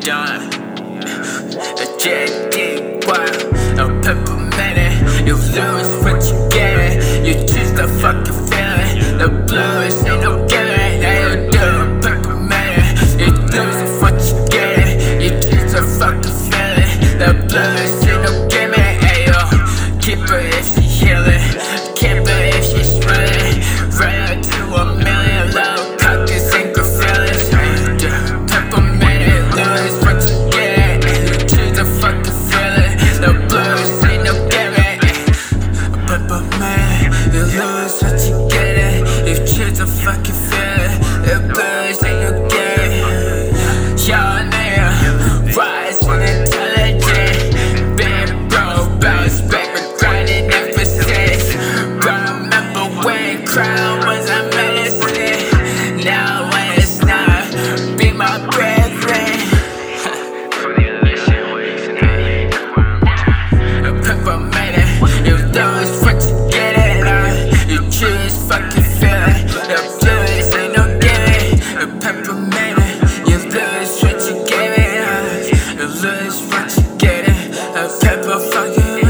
dime. A jet deep wild, a peppermint, you lose. You lose what you get at. If kids are fucking get it, a pepper fucking.